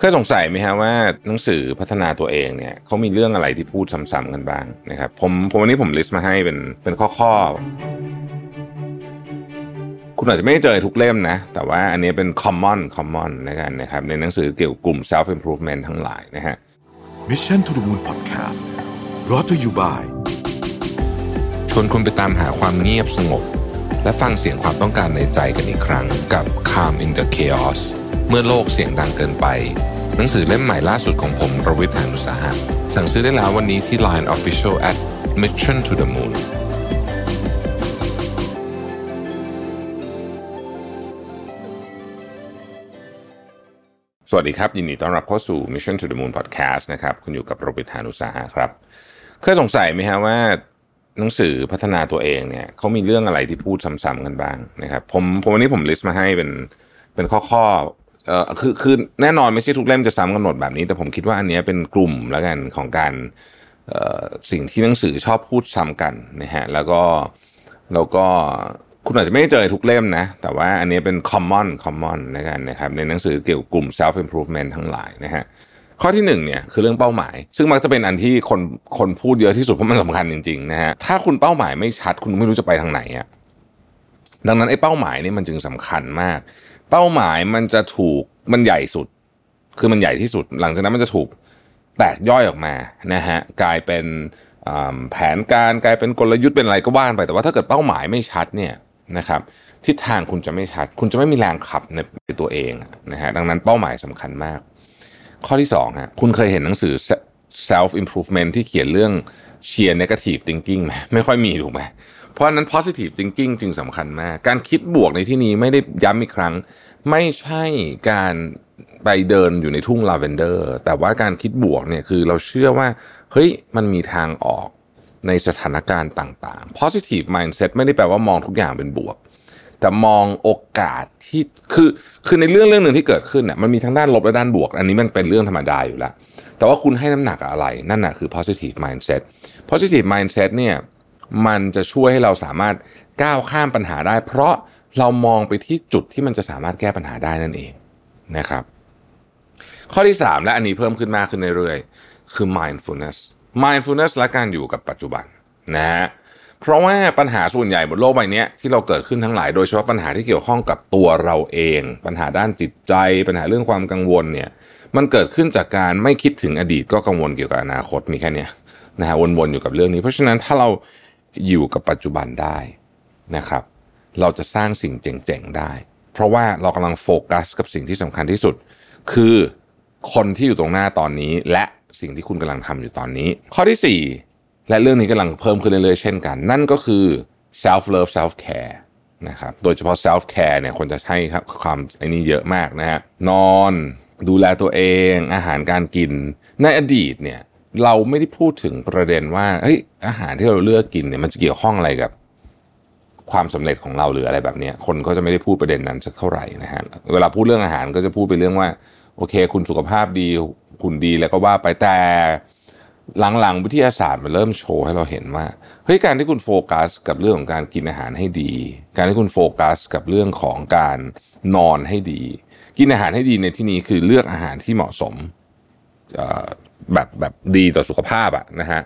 เคยสงสัยไหมฮะว่าหนังสือพัฒนาตัวเองเนี่ยเขามีเรื่องอะไรที่พูดซ้ำๆกันบ้างนะครับผมผมวันนี้ผมลิสต์มาให้เป็นเป็นข้อๆ คุณอาจจะไม่ได้เจอทุกเล่มนะ แต่ว่าอันนี้เป็น common common นะกันนะครับ ในหนังสือเกี่ยวกับกลุ่ม self improvement ทั้งหลายนะฮะ Mission to the Moon Podcast brought to you by ชวนคุณไปตามหาความเงียบสงบ และฟังเสียงความต้องการในใจกันอีกครั้งกับ Calm in the Chaos เมื่อโลกเสียงดังเกินไป หนังสือเล่มใหม่ล่าสุดของผมรวิทยานุสาหะสั่งซื้อได้แล้ววันนี้ที่ Line Official at Mission to the Moon สวัสดีครับ ยินดีต้อนรับเข้าสู่ Mission to the Moon Podcast นะครับ คุณอยู่กับโรบิทานุสาหะครับ เคยสงสัยไหมฮะว่าหนังสือพัฒนาตัวเองเนี่ยเขามีเรื่องอะไรที่พูดซ้ำๆกันบ้างนะครับผมผมวันนี้ผมลิสต์มาให้เป็นเป็นข้อๆ เอ่อคือคือแน่นอนไม่ใช่ทุกเล่มจะซ้ำกันหมดแบบนี้ แต่ผมคิดว่าอันนี้เป็นกลุ่มแล้วกันของการเอ่อสิ่งที่หนังสือชอบพูดซ้ำกันนะฮะแล้วก็แล้วก็คุณอาจจะไม่ได้เจอทุกเล่มนะ แต่ว่าอันนี้เป็น common common นะกันนะครับในหนังสือเกี่ยวกับกลุ่ม self improvement ทั้งหลายนะฮะข้อที่หนึ่งเนี่ยคือเรื่องเป้าหมาย ซึ่งมักจะเป็นอันที่คนคนพูดเยอะที่สุดเพราะมันสำคัญจริงๆนะฮะถ้าคุณเป้าหมายไม่ชัดคุณไม่รู้จะไปทางไหนอะดังนั้นไอ้เป้าหมายนี่มันจึงสำคัญมาก เป้าหมายมันจะถูกมันใหญ่สุด คือมันใหญ่ที่สุด หลังจากนั้นมันจะถูกแตกย่อยออกมานะฮะกลายเป็นแผนการกลายเป็นกลยุทธ์เป็นอะไรก็ว่านไปแต่ว่าถ้าเกิดเป้าหมายไม่ชัดเนี่ยนะครับทิศทางคุณจะไม่ชัด คุณจะไม่มีแรงขับในตัวเองนะฮะดังนั้นเป้าหมายสำคัญมาก ข้อที่2ฮะคุณเคยเห็นหนังสือ self improvement ที่เขียนเรื่อง sheer negative thinking ไหมไม่ค่อยมีถูกไหม เพราะฉะนั้น positive thinking จึงสำคัญมาก การคิดบวกในที่นี้ไม่ได้ย้ำอีกครั้ง ไม่ใช่การไปเดินอยู่ในทุ่งลาเวนเดอร์ แต่ว่าการคิดบวกเนี่ยคือเราเชื่อว่า เฮ้ยมันมีทางออกในสถานการณ์ต่างๆ positive mindset ไม่ได้แปลว่ามองทุกอย่างเป็นบวก แต่มองโอกาสที่คือคือในเรื่องเรื่องหนึ่งที่เกิดขึ้นเนี่ยมันมีทั้งด้านลบและด้านบวก อันนี้มันเป็นเรื่องธรรมดาอยู่แล้ว แต่ว่าคุณให้น้ำหนักอะไรนั่นน่ะคือ positive mindset positive mindset เนี่ย มันจะช่วยให้เราสามารถก้าวข้ามปัญหาได้ เพราะเรามองไปที่จุดที่มันจะสามารถแก้ปัญหาได้นั่นเองนะครับ ข้อที่ 3 และอันนี้เพิ่มขึ้นมากขึ้นเรื่อยๆคือ mindfulness mindfulness และการอยู่กับปัจจุบันนะฮะเพราะว่าปัญหาส่วนใหญ่บนโลกใบนี้ที่เราเกิดขึ้นทั้งหลายโดยเฉพาะปัญหาที่เกี่ยวข้องกับตัวเราเอง ปัญหาด้านจิตใจ ปัญหาเรื่องความกังวลเนี่ยมันเกิดขึ้นจากการไม่คิดถึงอดีตก็กังวลเกี่ยวกับอนาคตมีแค่นี้นะฮะวนๆอยู่กับเรื่องนี้ เพราะฉะนั้นถ้าเรา อยู่กับปัจจุบันได้นะครับ เราจะสร้างสิ่งเจ๋งๆได้ เพราะว่าเรากำลังโฟกัสกับสิ่งที่สำคัญที่สุด คือคนที่อยู่ตรงหน้าตอนนี้ และสิ่งที่คุณกำลังทำอยู่ตอนนี้ ข้อที่ 4 และเรื่องนี้กำลังเพิ่มขึ้นเรื่อยๆเช่นกัน นั่นก็คือ self love self care นะครับ โดยเฉพาะ self care เนี่ยคนจะให้ครับความไอ้นี้เยอะมากนะฮะนอนดูแลตัวเองอาหารการกินในอดีตเนี่ย เราไม่ได้พูดถึงประเด็นว่าเฮ้ยอาหารที่เราเลือกกินเนี่ยมันจะเกี่ยวข้องอะไรกับ ความสำเร็จของเราหรืออะไรแบบนี้คนก็จะไม่ได้พูดประเด็นนั้นสักเท่าไหร่นะฮะเวลาพูดเรื่องอาหารก็จะพูดไปเรื่องว่า โอเค คุณสุขภาพดีคุณดีแล้วก็ว่าไปแต่หลังๆวิทยาศาสตร์มันเริ่มโชว์ให้เราเห็นว่าเฮ้ยการที่คุณโฟกัส กับเรื่องของการกินอาหารให้ดี การที่คุณโฟกัส กับเรื่องของการนอนให้ดี กินอาหารให้ดีในที่นี้คือเลือกอาหารที่เหมาะสม แบบแบบดีต่อสุขภาพอะนะฮะ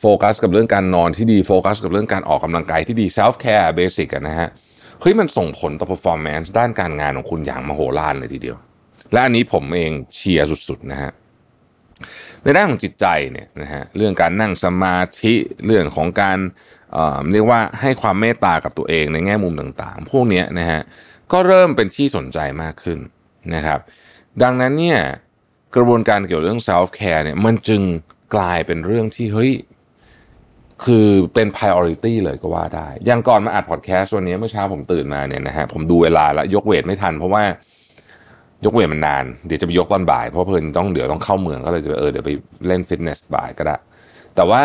โฟกัสกับเรื่องการนอนที่ดีโฟกัสกับเรื่องการออกกำลังกายที่ดี self care basic นะฮะเฮ้ยมันส่งผลต่อ performance ด้านการงานของคุณอย่างมโหฬารเลยทีเดียว และอันนี้ผมเองเชียร์สุดๆนะฮะในด้านของจิตใจเนี่ยนะฮะเรื่องการนั่งสมาธิเรื่องของการเอ่อเรียกว่าให้ความเมตตากับตัวเองในแง่มุมต่างๆ พวกนี้นะฮะก็เริ่มเป็นที่สนใจมากขึ้นนะครับ ดังนั้นเนี่ย กระบวนการเกี่ยวกับเรื่อง self care เนี่ยมันจึงกลายเป็นเรื่องที่เฮ้ยคือเป็น priority เลยก็ว่าได้ย่างก่อนมาอัดพอดแคสต์วันนี้เมื่อเช้าผมตื่นมาเนี่ยนะฮะผมดูเวลาแล้วยกเวทไม่ทันเพราะว่ายกเวทมันนาน เดี๋ยวจะไปยกตอนบ่าย เพราะเพิ่นต้องเดี๋ยวต้องเข้าเมืองก็เลยจะเออเดี๋ยวไปเล่นฟิตเนสบ่ายก็ได้ แต่ว่า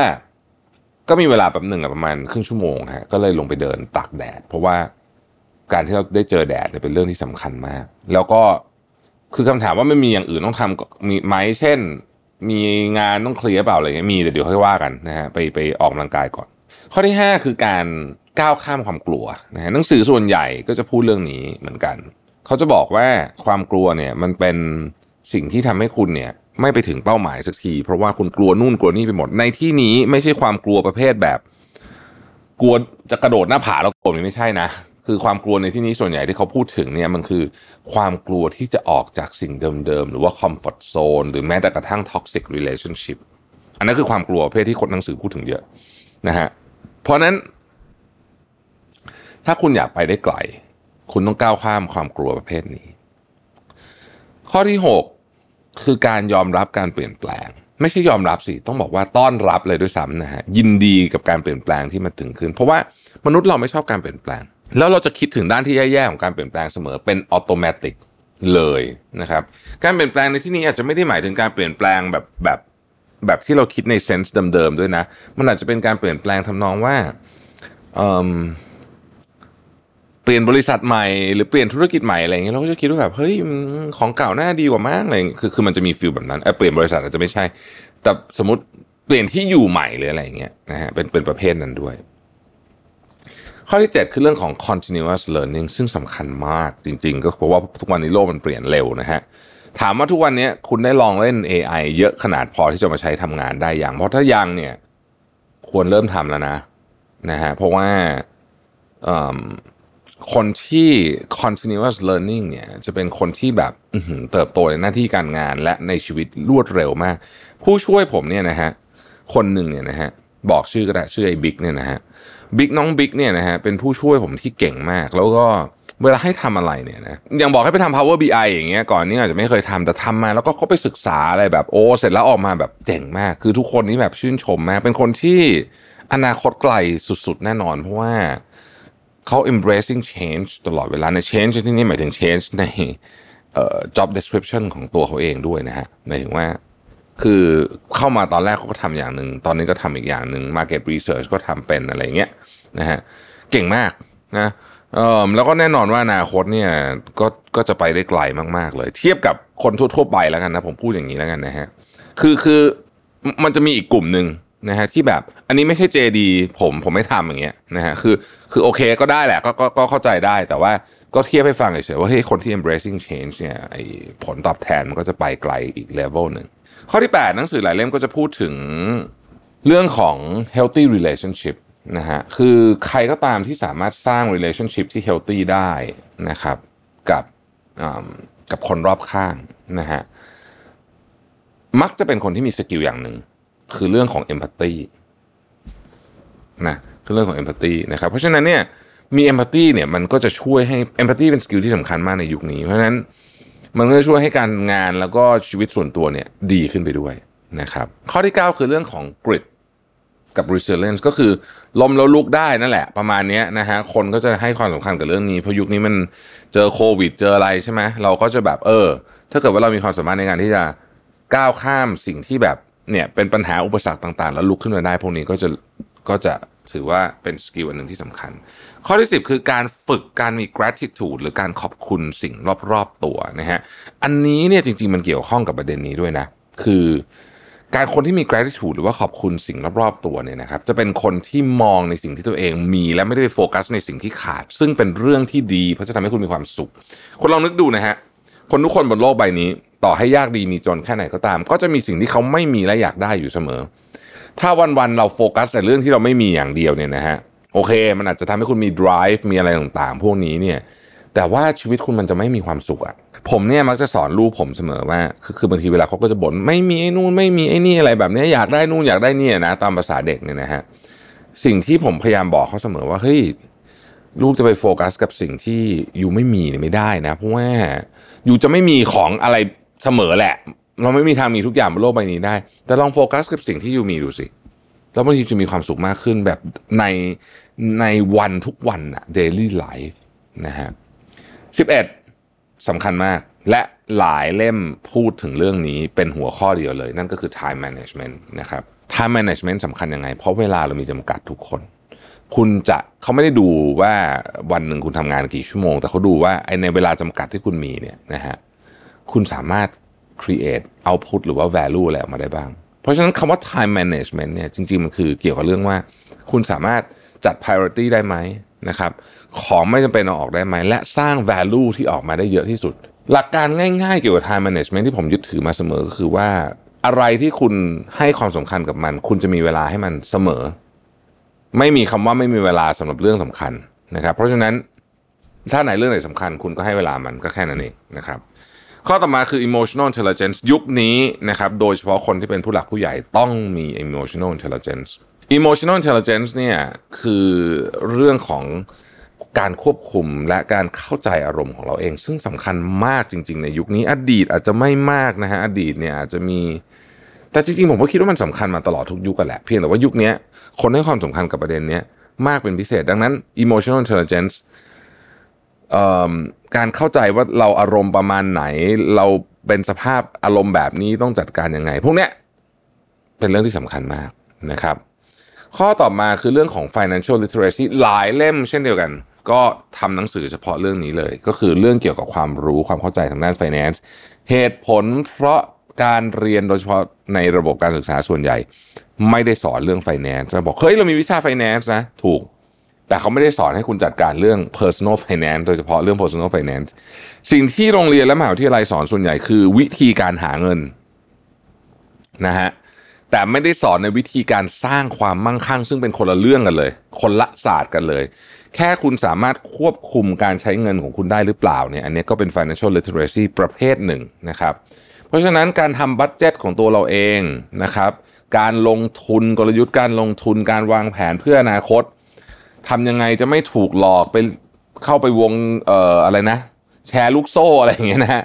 ก็มีเวลาแบบหนึ่งประมาณครึ่งชั่วโมงฮะก็เลยลงไปเดินตากแดด เพราะว่าการที่เราได้เจอแดดเนี่ยเป็นเรื่องที่สำคัญมาก แล้วก็ คือคำถามว่าไม่มีอย่างอื่นต้องทำมีไหมเช่น มีงานต้องเคลียร์เปล่าอะไรเงี้ยมีแต่เดี๋ยวค่อยว่ากันนะฮะไปไปออกกำลังกายก่อน ข้อที่ 5 คือการก้าวข้ามความกลัวนะฮะหนังสือส่วนใหญ่ก็จะพูดเรื่องนี้เหมือนกัน เขาจะบอกว่าความกลัวเนี่ยมันเป็นสิ่งที่ทำให้คุณเนี่ยไม่ไปถึงเป้าหมายสักที เพราะว่าคุณกลัวนู่นกลัวนี่ไปหมด ในที่นี้ไม่ใช่ความกลัวประเภทแบบ กลัวจะกระโดดหน้าผาแล้วโกรธไม่ใช่นะ คือความกลัวในที่นี้ส่วนใหญ่ที่เขาพูดถึงเนี่ยมันคือความกลัวที่จะออกจากสิ่งเดิมๆ หรือว่า comfort zone หรือแม้แต่กระทั่ง toxic relationship อันนั้นคือความกลัวประเภทที่คนหนังสือพูดถึงเยอะนะฮะเพราะนั้น ถ้าคุณอยากไปได้ไกล คุณต้องก้าวข้ามความกลัวประเภทนี้ ข้อที่ 6 คือการยอมรับการเปลี่ยนแปลง ไม่ใช่ยอมรับสิ ต้องบอกว่าต้อนรับเลยด้วยซ้ำนะฮะยินดีกับการเปลี่ยนแปลงที่มันถึงขึ้น เพราะว่ามนุษย์เราไม่ชอบการเปลี่ยนแปลง แล้วเราจะคิดถึงด้านที่แย่ๆของการเปลี่ยนแปลงเสมอเป็นอัตโนมัติเลยนะครับ การเปลี่ยนแปลงในที่นี้อาจจะไม่ได้หมายถึงการเปลี่ยนแปลงแบบแบบแบบที่เราคิดในเซนส์เดิมๆด้วยนะ มันอาจจะเป็นการเปลี่ยนแปลงทำนองว่าเเปลี่ยนบริษัทใหม่หรือเปลี่ยนธุรกิจใหม่อะไรเงี้ยเราก็จะคิดว่าแบบเฮ้ยของเก่าน่าดีกว่ามากเลยคือคือมันจะมีฟิลแบบนั้นเปลี่ยนบริษัทอาจจะไม่ใช่ แต่สมมติเปลี่ยนที่อยู่ใหม่หรืออะไรเงี้ยนะฮะเป็นเป็นประเภทนั้นด้วย ข้อที่ 7 คือเรื่องของ continuous learning ซึ่งสำคัญมากจริงๆ ก็เพราะว่าทุกวันนี้โลกมันเปลี่ยนเร็วนะฮะ ถามว่าทุกวันนี้คุณได้ลองเล่น AI เยอะขนาดพอที่จะมาใช้ทำงานได้อย่าง เพราะถ้ายังเนี่ย ควรเริ่มทำแล้วนะนะฮะ เพราะว่าคนที่ continuous learning เนี่ยจะเป็นคนที่แบบเติบโตในหน้าที่การงานและในชีวิตรวดเร็วมาก ผู้ช่วยผมเนี่ยนะฮะ คนหนึ่งเนี่ยนะฮะ บอกชื่อก็ได้ชื่อไอ้บิ๊กเนี่ยนะฮะ บิ๊กน้องบิ๊กเนี่ยนะฮะเป็นผู้ช่วยผมที่เก่งมาก แล้วก็เวลาให้ทำอะไรเนี่ยนะอย่างบอกให้ไปทำ power bi อย่างเงี้ยก่อนนี้อาจจะไม่เคยทำแต่ทำมา แล้วก็เขาไปศึกษาอะไรแบบโอ้เสร็จแล้วออกมาแบบเจ๋งมาก คือทุกคนนี้แบบชื่นชมมากเป็นคนที่อนาคตไกลสุดๆ แน่นอน เพราะว่าเขา embracing change ตลอดเวลาใน change ที่นี่หมายถึง change ใน job description ของตัวเขาเองด้วยนะฮะหมายถึงว่า คือเข้ามาตอนแรกเขาก็ทำอย่างหนึ่ง ตอนนี้ก็ทำอีกอย่างหนึ่ง market research ก็ทำเป็นอะไรเงี้ยนะฮะเก่งมากนะเออแล้วก็แน่นอนว่าอนาคตเนี่ยก็ก็จะไปได้ไกลมาก ๆ เลย เทียบกับคนทั่ว ๆ ไปแล้วกันนะ ผมพูดอย่างนี้แล้วกันนะฮะคือคือมันจะมีอีกกลุ่มหนึ่งนะฮะที่แบบอันนี้ไม่ใช่ JD ผมผมไม่ทำอย่างเงี้ยนะฮะคือคือโอเคก็ได้แหละก็ก็ก็เข้าใจได้แต่ว่าก็เทียบให้ฟังเฉยๆว่าเฮ้ยคนที่ embracing change เนี่ยไอผลตอบแทนมันก็จะไปไกลอีกเลเวลหนึ่ง ข้อที่ 8 หนังสือหลายเล่มก็จะพูดถึงเรื่องของ healthy relationship นะฮะคือใครก็ตามที่สามารถสร้าง relationship ที่ healthy ได้นะครับกับกับคนรอบข้างนะฮะมักจะเป็นคนที่มี skill อย่างหนึ่ง คือเรื่องของ empathy นะคือเรื่องของ empathy นะครับเพราะฉะนั้นเนี่ยมี empathy เนี่ยมันก็จะช่วยให้ empathy เป็น skill ที่สำคัญมากในยุคนี้ เพราะฉะนั้น มันก็จะช่วยให้การงานแล้วก็ชีวิตส่วนตัวเนี่ยดีขึ้นไปด้วยนะครับข้อที่ 9 คือเรื่องของ grit กับ resilience ก็คือล้มแล้วลุกได้นั่นแหละ ประมาณนี้นะฮะคนก็จะให้ความสำคัญกับเรื่องนี้เพราะยุคนี้มันเจอโควิด เจออะไรใช่ไหมเราก็จะแบบเออ ถ้าเกิดว่าเรามีความสามารถในการที่จะก้าวข้ามสิ่งที่แบบเนี่ยเป็นปัญหาอุปสรรคต่างๆ แล้วลุกขึ้นมาได้พวกนี้ก็จะก็จะ ถือว่าเป็น skill อันหนึ่งที่สำคัญ ข้อที่ 10 คือการฝึกการมี gratitude หรือการขอบคุณสิ่งรอบๆตัวนะฮะอันนี้เนี่ยจริง ๆ มันเกี่ยวข้องกับประเด็นนี้ด้วยนะ คือการคนที่มี gratitude หรือว่าขอบคุณสิ่งรอบๆตัวเนี่ยนะครับ จะเป็นคนที่มองในสิ่งที่ตัวเองมี และไม่ได้ไปโฟกัสในสิ่งที่ขาด ซึ่งเป็นเรื่องที่ดี เพราะจะทำให้คุณมีความสุข คนลองนึกดูนะฮะคนทุกคนบนโลกใบนี้ ต่อให้ยากดีมีจนแค่ไหนก็ตาม ก็จะมีสิ่งที่เขาไม่มีและอยากได้อยู่เสมอ ถ้าวันๆเราโฟกัสแต่เรื่องที่เราไม่มีอย่างเดียวเนี่ยนะฮะโอเค มันอาจจะทำให้คุณมี drive มีอะไรต่างๆ พวกนี้เนี่ยแต่ว่าชีวิตคุณมันจะไม่มีความสุขอะผมเนี่ยมักจะสอนลูกผมเสมอว่า คือคือบางทีเวลาเขาก็จะบ่นไม่มีไอ้นู่นไม่มีไอ้นี่อะไรแบบนี้อยากได้นู่นอยากได้นี่นะตามภาษาเด็กเนี่ยนะฮะสิ่งที่ผมพยายามบอกเขาเสมอว่าเฮ้ยลูกจะไปโฟกัสกับสิ่งที่อยู่ไม่มีเนี่ยไม่ได้นะเพราะว่าอยู่จะไม่มีของอะไรเสมอแหละ เราไม่มีทางมีทุกอย่างบนโลกใบนี้ได้ แต่ลองโฟกัสกับสิ่งที่อยู่มีดูสิ แล้วบางทีจะมีความสุขมากขึ้นแบบในในวันทุกวันอะ daily life นะฮะสิบเอ็ดสำคัญมาก และหลายเล่มพูดถึงเรื่องนี้เป็นหัวข้อเดียวเลย นั่นก็คือ time management นะครับ time management สำคัญยังไง เพราะเวลาเรามีจำกัดทุกคน คุณจะเขาไม่ได้ดูว่าวันหนึ่งคุณทำงานกี่ชั่วโมง แต่เขาดูว่าในเวลาจำกัดที่คุณมีเนี่ยนะฮะคุณสามารถ create output หรือว่า value อะไรออกมาได้บ้าง เพราะฉะนั้นคำว่า time management เนี่ยจริง ๆ มันคือเกี่ยวกับเรื่องว่า คุณสามารถจัด priority ได้ไหมนะครับ ของไม่จำเป็นเอาออกได้ไหม และสร้าง value ที่ออกมาได้เยอะที่สุด หลักการง่ายๆ เกี่ยวกับ time management ที่ผมยึดถือมาเสมอก็คือว่าอะไรที่คุณให้ความสำคัญกับมัน คุณจะมีเวลาให้มันเสมอ ไม่มีคำว่าไม่มีเวลาสำหรับเรื่องสำคัญนะครับ เพราะฉะนั้นถ้าไหนเรื่องไหนสำคัญ คุณก็ให้เวลามันก็แค่นั้นเองนะครับ ข้อต่อมาคือ emotional intelligence ยุคนี้นะครับโดยเฉพาะคนที่เป็นผู้หลักผู้ใหญ่ต้องมี emotional intelligence emotional intelligence เนี่ยคือเรื่องของการควบคุมและการเข้าใจอารมณ์ของเราเอง ซึ่งสำคัญมากจริง ๆ ในยุคนี้ อดีตอาจจะไม่มากนะฮะอดีตเนี่ยอาจจะมี แต่จริง ๆ ผมก็คิดว่ามันสำคัญมาตลอดทุกยุคกันแหละ เพียงแต่ว่ายุคนี้คนให้ความสำคัญกับประเด็นนี้มากเป็นพิเศษ ดังนั้น emotional intelligence การเข้าใจว่าเราอารมณ์ประมาณไหน เราเป็นสภาพอารมณ์แบบนี้ต้องจัดการยังไง พวกเนี้ยเป็นเรื่องที่สำคัญมากนะครับ ข้อต่อมาคือเรื่องของ financial literacy หลายเล่มเช่นเดียวกัน ก็ทำหนังสือเฉพาะเรื่องนี้เลย ก็คือเรื่องเกี่ยวกับความรู้ความเข้าใจทางด้าน finance เหตุผลเพราะการเรียนโดยเฉพาะในระบบการศึกษาส่วนใหญ่ ไม่ได้สอนเรื่อง finance จะบอกเฮ้ยเรามีวิชา finance นะ ถูก แต่เขาไม่ได้สอนให้คุณจัดการเรื่อง personal finance โดยเฉพาะเรื่อง personal finance สิ่งที่โรงเรียนและมหาวิทยาลัยสอนส่วนใหญ่คือวิธีการหาเงินนะฮะแต่ไม่ได้สอนในวิธีการสร้างความมั่งคั่ง ซึ่งเป็นคนละเรื่องกันเลย คนละศาสตร์กันเลย แค่คุณสามารถควบคุมการใช้เงินของคุณได้หรือเปล่าเนี่ยอันนี้ก็เป็น financial literacy ประเภทหนึ่งนะครับ เพราะฉะนั้นการทำบัตเจ็ตของตัวเราเองนะครับ การลงทุนกลยุทธ์การลงทุนการวางแผนเพื่ออนาคต ทำยังไงจะไม่ถูกหลอกไปเข้าไปวงเอ่ออะไรนะ แชร์ลูกโซ่อะไรอย่างเงี้ยนะฮะ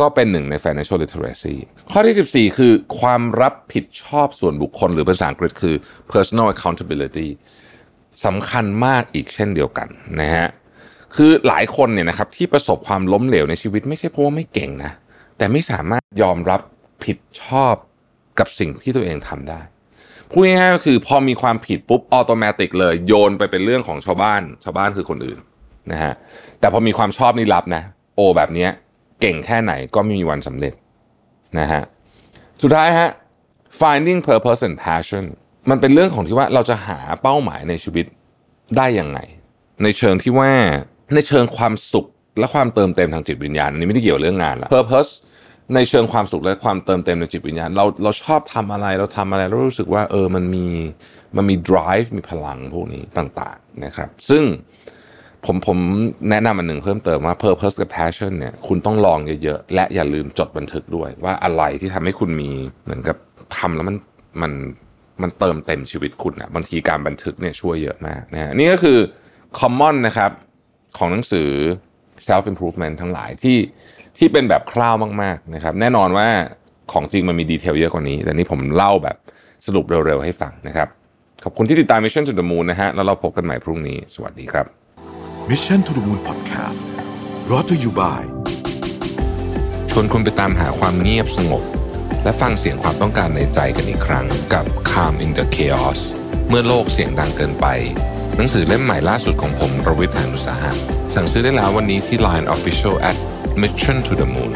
ก็เป็นหนึ่งใน financial literacy ข้อที่ 14 คือความรับผิดชอบส่วนบุคคลหรือภาษาอังกฤษคือ personal accountability สำคัญมากอีกเช่นเดียวกันนะฮะคือหลายคนเนี่ยนะครับที่ประสบความล้มเหลวในชีวิตไม่ใช่เพราะว่าไม่เก่งนะ แต่ไม่สามารถยอมรับผิดชอบกับสิ่งที่ตัวเองทำได้ พูดง่ายๆก็คือพอมีความผิดปุ๊บออโตเมติกเลยโยนไปเป็นเรื่องของชาวบ้าน ชาวบ้านคือคนอื่นนะฮะแต่พอมีความชอบนี่รับนะ โอแบบนี้เก่งแค่ไหนก็ไม่มีวันสำเร็จนะฮะสุดท้ายฮะ finding purpose and passion มันเป็นเรื่องของที่ว่าเราจะหาเป้าหมายในชีวิตได้ยังไง ในเชิงที่ว่าในเชิงความสุขและความเติมเต็มทางจิตวิญญาณอันนี้ไม่ได้เกี่ยวเรื่องงานละ purpose ในเชิงความสุขและความเติมเต็มในจิตวิญญาณ เราเราชอบทำอะไรเราทำอะไรเรารู้สึกว่าเออมันมีมันมี drive มีพลังพวกนี้ต่างๆนะครับ ซึ่งผมผมแนะนำอันหนึ่งเพิ่มเติมว่า purpose กับ passion เนี่ยคุณต้องลองเยอะๆ และอย่าลืมจดบันทึกด้วย ว่าอะไรที่ทำให้คุณมีเหมือนกับทำแล้วมันมันมันเติมเต็มชีวิตคุณนะบางทีการบันทึกเนี่ยช่วยเยอะมากนะฮะนี่ก็คือ common นะครับของหนังสือ self improvement ทั้งหลายที่ที่เป็นแบบคร่าวมากๆนะครับแน่นอนว่าของจริงมันมีดีเทลเยอะกว่านี้ แต่นี่ผมเล่าแบบสรุปเร็วๆให้ฟังนะครับ ขอบคุณที่ติดตาม Mission to the Moon นะฮะแล้วเราพบกันใหม่พรุ่งนี้ สวัสดีครับ Mission to the Moon Podcast brought to you by ชวนคุณไปตามหาความเงียบสงบ และฟังเสียงความต้องการในใจกันอีกครั้งกับ Calm in the Chaos เมื่อโลกเสียงดังเกินไป หนังสือเล่มใหม่ล่าสุดของผมรวิทยานุสาหะ สั่งซื้อได้แล้ววันนี้ที่ Line Official at Mission to the Moon